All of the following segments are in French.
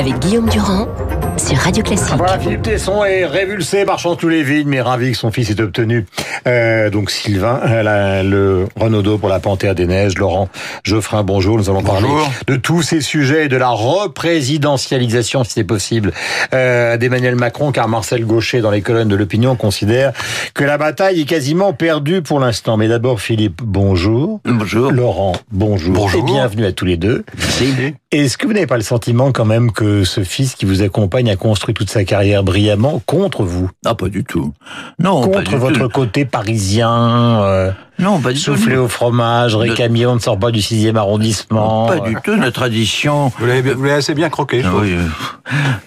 avec Guillaume Durand sur Radio Classique. Voilà, Philippe Tesson est révulsé marchant tous les vignes, mais ravi que son fils ait obtenu. Euh, donc Sylvain, euh, la- le Renaudot pour la Panthère des Neiges, Laurent Geoffrin, bonjour. Nous allons parler de tous ces sujets, et de la représidentialisation, si c'est possible, euh, d'Emmanuel Macron, car Marcel Gaucher, dans les colonnes de l'opinion, considère que la bataille est quasiment perdue pour l'instant. Mais d'abord, Philippe, bonjour. Bonjour. Laurent, bonjour. Bonjour. Et bienvenue à tous les deux. Merci. Est-ce que vous n'avez pas le sentiment quand même que ce fils qui vous accompagne a construit toute sa carrière brillamment contre vous? Ah, pas du tout. Non, pas Contre du votre tout. côté parisien, euh, Non, pas du soufflé tout. au fromage, récamion ne sort pas du 6e arrondissement. Pas du tout. La tradition. Vous l'avez vous l'avez assez bien croqué, je Ah trouve. Oui, euh,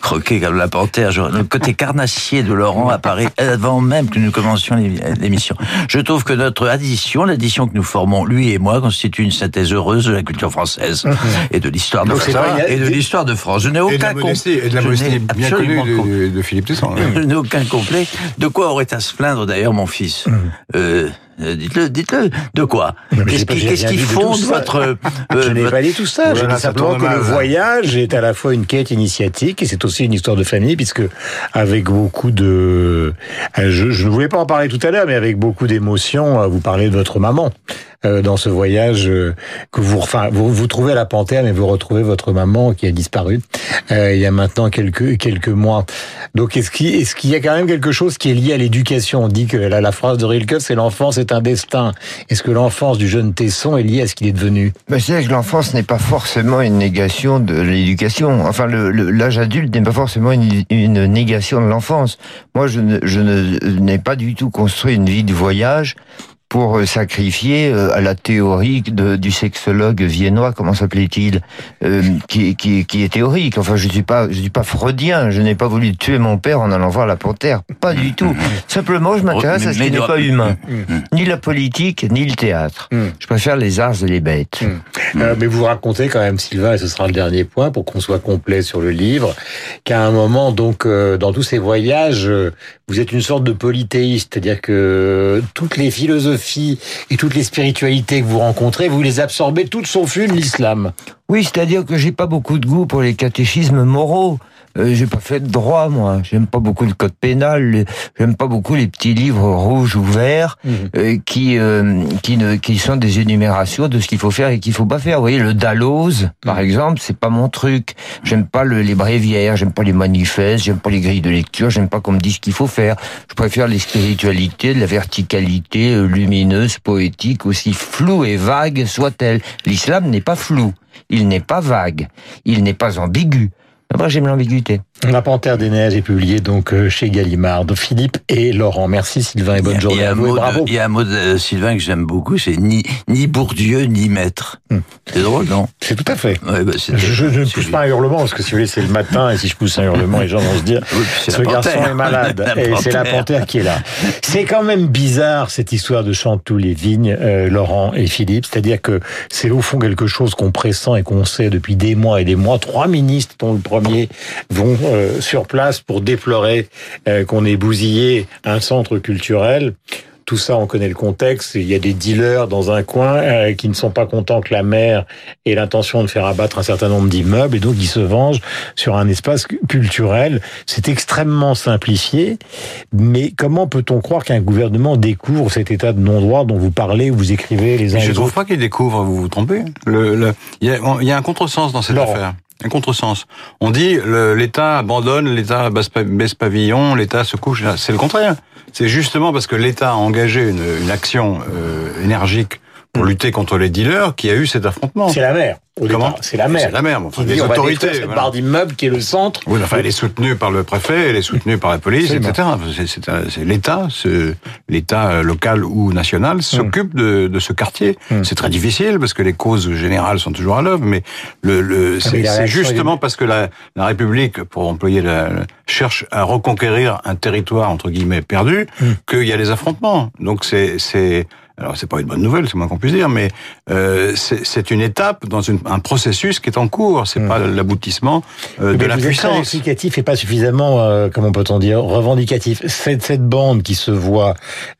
croqué comme la panthère. genre, Le côté carnassier de Laurent apparaît avant même que nous commencions l'é- l'émission. Je trouve que notre addition, l'addition que nous formons, lui et moi, constitue une synthèse heureuse de la culture française et de l'histoire de France. Et de l'histoire de France. Je n'ai Et de aucun la modestie, com- et de la je modestie n'ai bien absolument connue de, de Philippe Tesson. oui. Je n'ai aucun complet. De quoi aurait à se plaindre d'ailleurs mon fils? Euh, euh, Dites-le, dites-le. De quoi Qu'est-ce j'ai qui, j'ai dit de ça. votre euh, Je n'ai votre- pas dit tout ça. Je Voilà, dis ça simplement que le voyage est à la fois une quête initiatique et c'est aussi une histoire de famille, puisque avec beaucoup de, euh, je, je ne voulais pas en parler tout à l'heure, mais avec beaucoup d'émotion, euh, vous parlez de votre maman euh, dans ce voyage euh, que vous, enfin, vous vous trouvez à la Panthère, mais vous retrouvez votre maman qui a disparu euh, il y a maintenant quelques quelques mois. Donc est-ce qu'il est-ce y a quand même quelque chose qui est lié à l'éducation? On dit que la, la phrase de Rilke, c'est l'enfance est un destin. Est-ce que l'enfance du jeune Tesson est liée à ce qu'il est devenu? Mais c'est que l'enfance n'est pas forcément une négation de l'éducation. Enfin, l'âge adulte n'est pas forcément une, une négation de l'enfance. Moi, je ne, je n'ai pas du tout construit une vie de voyage pour euh, sacrifier euh, à la théorie de, du sexologue viennois, comment s'appelait-il, euh, qui, qui, qui est théorique. Enfin, je suis pas, je suis pas freudien. Je n'ai pas voulu tuer mon père en allant voir la panthère. Pas du tout. Simplement, je m'intéresse à ce qui n'est pas humain. Mm. Ni la politique, ni le théâtre. Mm. Je préfère les arts et les bêtes. Euh, mais vous racontez quand même, Sylvain, et ce sera le dernier point pour qu'on soit complet sur le livre, qu'à un moment, donc, euh, dans tous ces voyages, vous êtes une sorte de polythéiste, c'est-à-dire que toutes les philosophies et toutes les spiritualités que vous rencontrez, vous les absorbez toutes sauf une, l'islam. Oui, c'est-à-dire que j'ai pas beaucoup de goût pour les catéchismes moraux. Euh, j'ai pas fait de droit, moi. J'aime pas beaucoup le code pénal. J'aime pas beaucoup les petits livres rouges ou verts euh, qui euh, qui ne qui sont des énumérations de ce qu'il faut faire et qu'il faut pas faire. Vous voyez, le Dalloz, par exemple, c'est pas mon truc. J'aime pas le, les bréviaires, j'aime pas les manifestes, j'aime pas les grilles de lecture, j'aime pas qu'on me dise ce qu'il faut faire. Je préfère les spiritualités, la verticalité euh, lumineuse, poétique, aussi floue et vague soit-elle. L'islam n'est pas flou, il n'est pas vague, il n'est pas ambigu. Moi, j'aime l'ambiguïté. La Panthère des Neiges est publiée donc euh, chez Gallimard. Donc, Philippe et Laurent. Merci Sylvain et bonne journée il y a à vous de- bravo. Il y a un mot de euh, Sylvain que j'aime beaucoup, c'est ni, ni Bourdieu, ni maître. Hmm. C'est drôle, non? C'est tout à fait. ouais, bah, Je, je ne pousse pas un hurlement parce que si vous voulez c'est le matin et si je pousse un hurlement les gens vont se dire Oui, ce garçon panthère. est malade La et c'est la panthère. panthère qui est là. C'est quand même bizarre cette histoire de Chantou les vignes, euh, Laurent et Philippe, c'est-à-dire que c'est au fond quelque chose qu'on pressent et qu'on sait depuis des mois et des mois. Trois ministres, dont le premier, vont euh, sur place pour déplorer euh, qu'on ait bousillé un centre culturel. Tout ça, on connaît le contexte. Il y a des dealers dans un coin euh, qui ne sont pas contents que la maire ait l'intention de faire abattre un certain nombre d'immeubles et donc ils se vengent sur un espace cu- culturel. C'est extrêmement simplifié, mais comment peut-on croire qu'un gouvernement découvre cet état de non-droit dont vous parlez, vous écrivez les uns Je les trouve pas qu'il découvre, vous vous trompez. Le, le- il, y a, il y a un contresens dans cette affaire. Un contresens. On dit l'État abandonne, l'État baisse, pa- baisse pavillon, l'État se couche. C'est le contraire. C'est justement parce que l'État a engagé une, une action euh, énergique pour lutter contre les dealers qu'il y a eu cet affrontement. C'est la. Au Comment. C'est la maire. C'est la mais enfin, qui les autorités, cette voilà. barre d'immeuble qui est le centre. Oui, enfin, elle est soutenue par le préfet, elle est soutenue par la police, Absolument. etc. C'est- C'est un- c'est l'État, ce- l'État euh, local ou national s'occupe de, de ce quartier. Mm. C'est très difficile parce que les causes générales sont toujours à l'œuvre, mais le, le mais c'est justement parce que la, la République, pour employer la, la- cherche à reconquérir un territoire entre guillemets perdu, Mm. qu'il y a les affrontements. Donc c'est c'est alors c'est pas une bonne nouvelle, c'est moins qu'on puisse dire, mais euh, c'est c'est une étape dans une- un processus qui est en cours. C'est Mm. pas l'aboutissement euh, de la vous êtes très puissance. explicatif et pas suffisamment, euh, comment peut-on dire, revendicatif. Cette, cette bande qui se voit,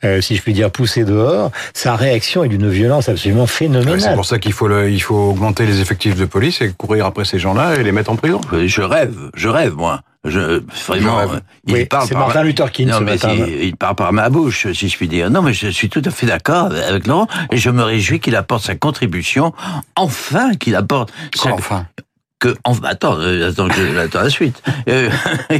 euh, si je puis dire, poussée dehors, sa réaction est d'une violence absolument Ouais, C'est phénoménale. pour ça qu'il faut le, il faut augmenter les effectifs de police et courir après ces gens-là et les mettre en prison. Euh, Je rêve, je rêve, moi. Je, vraiment, Je rêve. euh, il Oui, parle c'est Martin Luther King non, ce mais matin. il, il parle par ma bouche, si je puis dire. Non, mais je suis tout à fait d'accord avec Laurent, et je me réjouis qu'il apporte sa contribution, enfin qu'il apporte sa, Enfin, que enfin, attends euh, attends que attends la suite. Euh,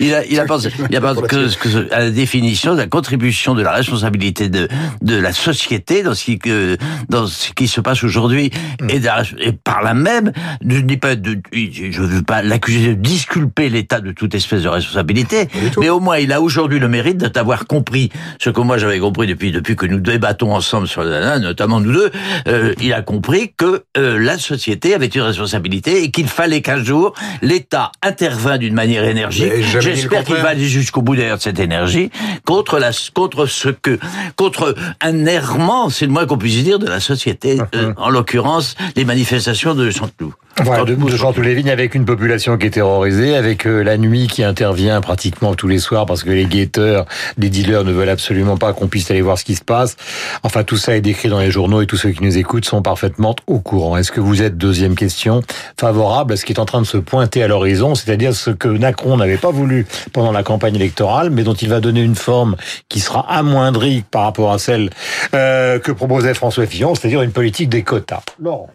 il a il apporte il apporte que, que- à la définition de la contribution de la responsabilité de de la société dans ce qui que dans ce qui se passe aujourd'hui et, de la- et par là même je ne dis pas de je veux pas l'accuser de disculper l'État de toute espèce de responsabilité mais au moins il a aujourd'hui le mérite d'avoir compris ce que moi j'avais compris depuis depuis que nous débattons ensemble sur le notamment nous deux. Euh, il a compris que euh, la société avait une responsabilité et qu'il fallait qu'un jour l'État intervint d'une manière énergique. J'espère qu'il va aller jusqu'au bout d'ailleurs de cette énergie contre la contre ce que contre un errement, c'est le moins qu'on puisse dire de la société, euh, en l'occurrence les manifestations de Chanteloup. Voilà, de, de Chanteloup-les-Vignes avec une population qui est terrorisée, avec euh, la nuit qui intervient pratiquement tous les soirs parce que les guetteurs, les dealers ne veulent absolument pas qu'on puisse aller voir ce qui se passe. Enfin, tout ça est décrit dans les journaux et tous ceux qui nous écoutent sont parfaitement au courant. Est-ce que vous êtes, deuxième question, favorable à ce qui est en train de se pointer à l'horizon, c'est-à-dire ce que Macron n'avait pas voulu pendant la campagne électorale, mais dont il va donner une forme qui sera amoindrie par rapport à celle euh, que proposait François Fillon, c'est-à-dire une politique des quotas? Laurent.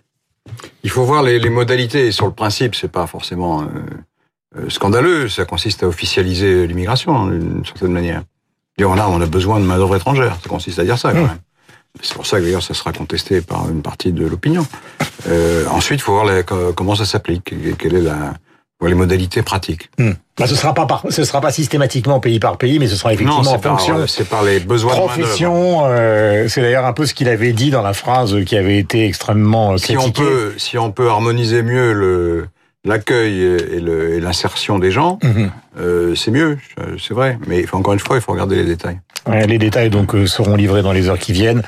Il faut voir les, les modalités. Sur le principe, c'est pas forcément euh, euh, scandaleux. Ça consiste à officialiser l'immigration d'une certaine manière. Dire, on a, on a besoin de main d'œuvre étrangère. Ça consiste à dire ça quand même. C'est pour ça que d'ailleurs ça sera contesté par une partie de l'opinion. Euh, ensuite, il faut voir comment ça s'applique, quelle est la, voir les modalités pratiques. Hmm. Bah, ce sera pas par, ce sera pas systématiquement pays par pays, mais ce sera effectivement non, en par, fonction. euh, c'est par les besoins Profession, euh, c'est d'ailleurs un peu ce qu'il avait dit dans la phrase qui avait été extrêmement euh, Si on critiquée. peut, si on peut harmoniser mieux le l'accueil et le- et l'insertion des gens, Mhm. euh, c'est mieux, c'est vrai. Mais il faut encore une fois, il faut regarder les détails. Les détails donc euh, seront livrés dans les heures qui viennent,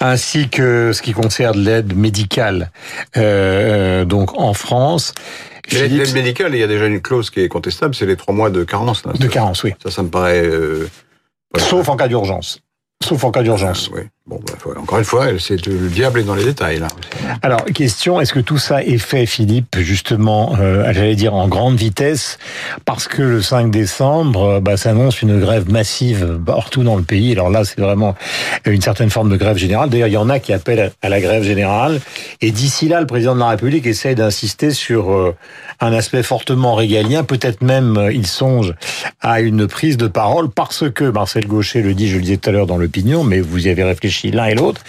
ainsi que ce qui concerne l'aide médicale euh, donc en France. Mais l'aide- médicale, il y a déjà une clause qui est contestable, c'est les trois mois de carence. Là. de carence, oui. Ça, ça me paraît. euh, voilà. Sauf en cas d'urgence. Sauf en cas d'urgence. Oui. Bah, encore une fois, c'est le diable est dans les détails. Alors, question, est-ce que tout ça est fait, Philippe, justement, euh, j'allais dire en grande vitesse, parce que le 5 décembre, euh, bah, s'annonce une grève massive partout dans le pays. Alors là, c'est vraiment une certaine forme de grève générale. D'ailleurs, il y en a qui appellent à la grève générale. Et d'ici là, le président de la République essaie d'insister sur euh, un aspect fortement régalien. Peut-être même, euh, il songe à une prise de parole, parce que Marcel Gaucher le dit, je le disais tout à l'heure dans l'opinion, mais vous y avez réfléchi l'un et l'autre.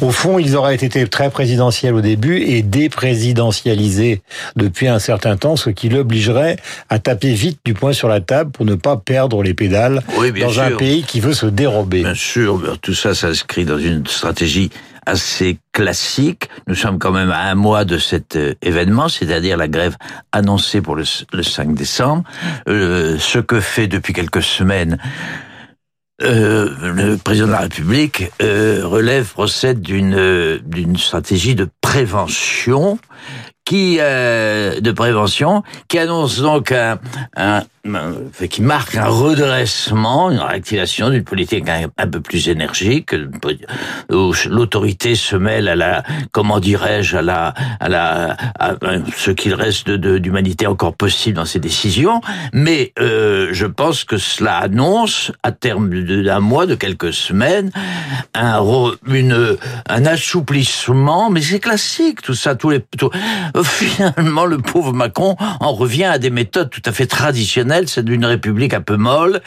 Au fond, ils auraient été très présidentiels au début et déprésidentialisés depuis un certain temps, ce qui l'obligerait à taper vite du poing sur la table pour ne pas perdre les pédales Oui, dans sûr. un pays qui veut se dérober. Bien sûr, tout ça s'inscrit dans une stratégie assez classique. Nous sommes quand même à un mois de cet euh, événement, c'est-à-dire la grève annoncée pour le, le 5 décembre. Euh, ce que fait depuis quelques semaines euh, le président de la République euh, relève, procède d'une euh, d'une stratégie de prévention qui euh, de prévention qui annonce donc un, un, qui marque un redressement, une réactivation d'une politique un, peu plus énergique, où l'autorité se mêle à la, comment dirais-je, à la, à la, à ce qu'il reste de- de- d'humanité encore possible dans ses décisions. Mais euh, je pense que cela annonce, à terme de- d'un mois, de quelques semaines, un, une, un assouplissement. Mais c'est classique, tout ça, tous les, tout- finalement, le pauvre Macron en revient à des méthodes tout à fait traditionnelles, c'est d'une république un peu molle,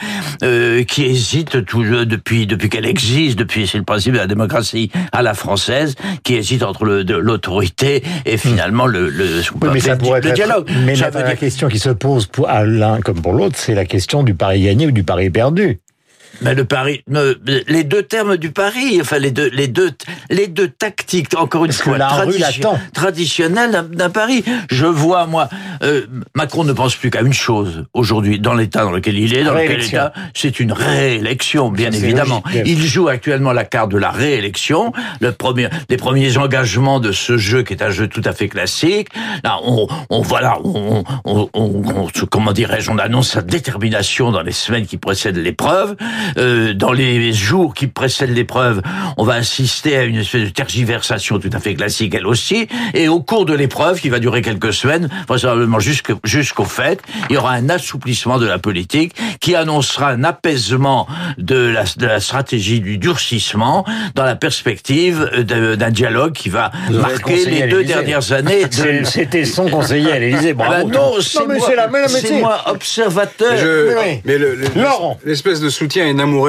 euh, qui hésite tout, depuis, depuis qu'elle existe, depuis, c'est le principe de la démocratie à la française, qui hésite entre l'autorité et finalement le, le, ce Oui, mais ça pourrait le être. dialogue. Mais Ça la, veut la dire- question qui se pose pour à l'un comme pour l'autre, c'est la question du pari gagné ou du pari perdu. Mais le pari, les deux termes du pari, enfin les deux, les deux, les deux tactiques, encore une Parce fois, l'attend. traditionnelles d'un- pari. Je vois moi, euh, Macron ne pense plus qu'à une chose aujourd'hui, dans l'état dans lequel il est, dans lequel état, c'est une réélection, bien Ça, évidemment. logique. Il joue actuellement la carte de la réélection. Le premier, les premiers engagements de ce jeu, qui est un jeu tout à fait classique. Là, on, on voilà, on, on, on- comment dirais-je, on annonce sa détermination dans les semaines qui précèdent l'épreuve. Euh, dans les jours qui précèdent l'épreuve, on va assister à une espèce de tergiversation tout à fait classique, elle aussi. Et au cours de l'épreuve, qui va durer quelques semaines, vraisemblablement jusque- jusqu'au fait, il y aura un assouplissement de la politique qui annoncera un apaisement de la, de la stratégie du durcissement dans la perspective d'un dialogue qui va Vous marquer les deux dernières années. de- C'était son conseiller à l'Élysée. Ah Bravo. bah non, c'est mais moi, observateur. Je- mais oui. mais le- le- Laurent. l'espèce de soutien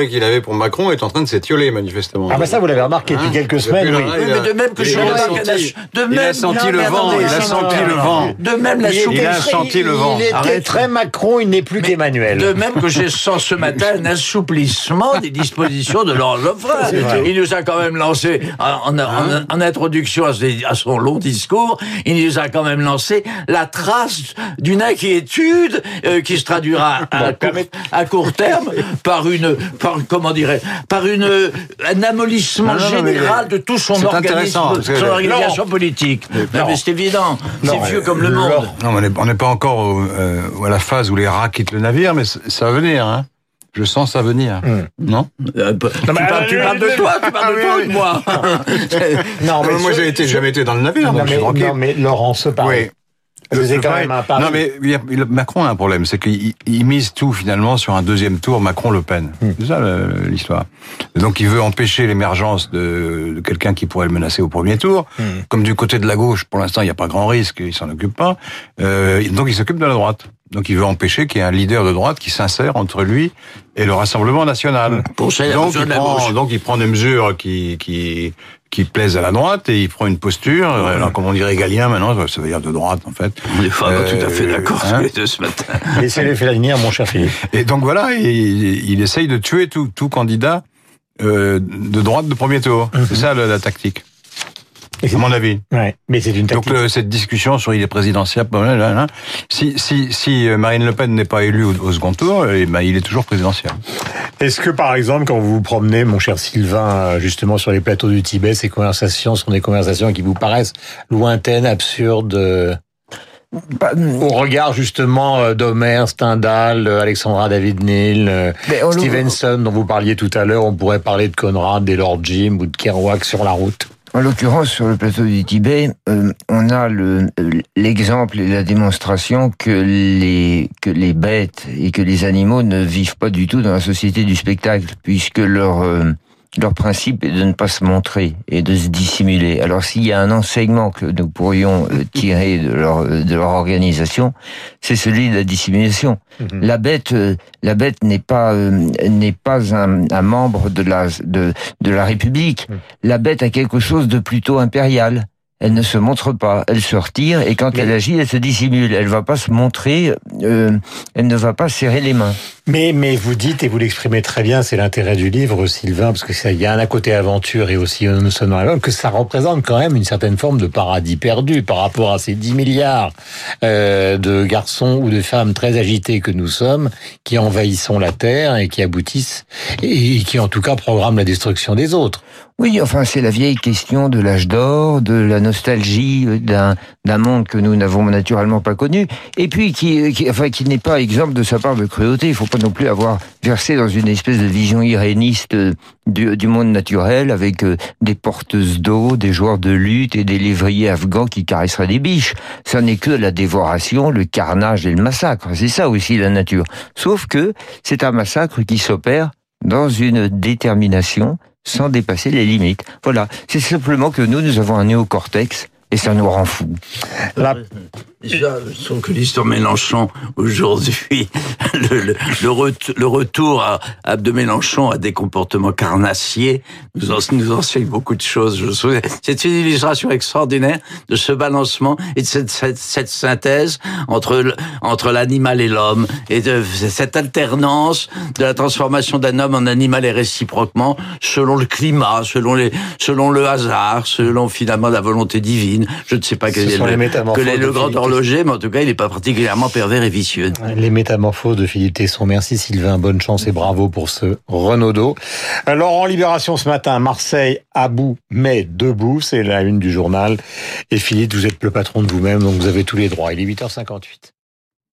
qu'il avait pour Macron est en train de s'étioler manifestement. Ah bah ça, vous l'avez remarqué depuis Hein quelques semaines, oui. mais de même que je senti- un ach- de Il a même- senti Non, le vent, il a senti le vent. De même la Il soupe. était Il a senti le vent. Il était très Macron, il n'est plus qu'Emmanuel. De même que je sens ce matin un assouplissement des dispositions de Laurent Geoffrin. Il nous a quand même lancé, en, en- en- en introduction à, son long discours, il nous a quand même lancé la trace d'une inquiétude euh, qui se traduira court, à court terme par une, par, comment dirais, par une, un amollissement Non, non, non, mais général de tout son c'est organisme, intéressant, parce que- son organisation politique. Non, Laurent. mais c'est évident. C'est vieux comme le monde. Non, mais on n'est- pas encore au- euh, à la phase où les rats quittent le navire, mais ça va venir. Hein. Je sens ça venir. Non? Euh, tu, mais, parles, tu euh, parles de toi, tu parles de ah, toi ou de moi? Non, Euh, Moi, j'ai été, jamais été dans le navire, Non donc je suis mais, tranquille. non, mais Laurent, se parle. Oui. Vous êtes quand pareil. même un pari. Non, mais Macron a un problème, c'est qu'il il mise tout finalement sur un deuxième tour Macron-Le Pen. Hmm. C'est ça le- l'histoire. Donc il veut empêcher l'émergence de, de quelqu'un qui pourrait le menacer au premier tour. Hmm. Comme du côté de la gauche, pour l'instant, il n'y a pas grand risque, il s'en occupe pas. Euh, donc il s'occupe de la droite. Donc il veut empêcher qu'il y ait un leader de droite qui s'insère entre lui et le Rassemblement national. Pour il donc, il de la prend, donc il prend des mesures qui, qui, qui plaisent à la droite et il prend une posture, alors comme on dirait égalien maintenant, ça veut dire de droite en fait. On n'est pas Euh, tout à fait d'accord hein les deux ce matin. Laissez-les faire finir, mon cher Philippe. Et donc voilà, il, il essaye de tuer tout, tout candidat euh, de droite de premier tour. C'est ça la tactique, à mon avis. Ouais, mais c'est une Donc tactique. le- cette discussion sur il est présidentiel, blablabla, si, si, si euh, Marine Le Pen n'est pas élue au, au second tour, eh ben, il est toujours présidentiel. Est-ce que, par exemple, quand vous vous promenez, mon cher Sylvain, euh, justement sur les plateaux du Tibet, ces conversations sont des conversations qui vous paraissent lointaines, absurdes, euh, Pas- au regard justement euh, d'Homer, Stendhal, euh, Alexandra David Neal, euh, Stevenson, dont vous parliez tout à l'heure, on pourrait parler de Conrad, des Lord Jim ou de Kerouac sur la route. En l'occurrence, sur le plateau du Tibet, euh, on a le- l'exemple et la démonstration que les, que les bêtes et que les animaux ne vivent pas du tout dans la société du spectacle, puisque leur, euh, leur principe est de ne pas se montrer et de se dissimuler. Alors s'il y a un enseignement que nous pourrions euh, tirer de leur, de leur organisation, c'est celui de la dissimulation. La bête, euh, la bête n'est pas euh, n'est pas un, un membre de la de, de la République. La bête a quelque chose de plutôt impérial. Elle ne se montre pas, elle se retire et quand Mais- elle agit, elle se dissimule. Elle va pas se montrer, euh, elle ne va pas serrer les mains. Mais, mais vous dites, et vous l'exprimez très bien, c'est l'intérêt du livre, Sylvain, parce que ça, il y a un à côté aventure et aussi nous sommes la même, que ça représente quand même une certaine forme de paradis perdu par rapport à ces 10 milliards euh, de garçons ou de femmes très agités que nous sommes, qui envahissons la Terre et qui aboutissent, et qui en tout cas programment la destruction des autres. Oui, enfin, c'est la vieille question de l'âge d'or, de la nostalgie euh, d'un d'un monde que nous n'avons naturellement pas connu, et puis qui, qui enfin, qui n'est pas exemple de sa part de cruauté. Non plus avoir versé dans une espèce de vision iréniste euh, du, du monde naturel avec euh, des porteuses d'eau, des joueurs de lutte et des lévriers afghans qui caresseraient des biches. Ça n'est que la dévoration, le carnage et le massacre. C'est ça aussi la nature. Sauf que c'est un massacre qui s'opère dans une détermination sans dépasser les limites. Voilà, c'est simplement que nous, nous avons un néocortex Et ça nous rend fous. La- Déjà, je trouve que l'histoire Mélenchon, aujourd'hui, le, le, le, ret- le retour à, à de Mélenchon à des comportements carnassiers nous, en, nous enseigne beaucoup de choses. C'est une illustration extraordinaire de ce balancement et de cette, cette, cette synthèse entre, entre l'animal et l'homme et de cette alternance de la transformation d'un homme en animal et réciproquement selon le climat, selon, les, selon le hasard, selon finalement la volonté divine. Je ne sais pas quel est le, quel est le grand horloger, mais en tout cas, il n'est pas particulièrement pervers et vicieux. Les métamorphoses de Philippe Tesson. Merci Sylvain, bonne chance et bravo pour ce Renaudot. Alors en libération ce matin, Marseille à bout, mais debout, c'est la une du journal. Et Philippe, vous êtes le patron de vous-même, donc vous avez tous les droits. Il est 8h58.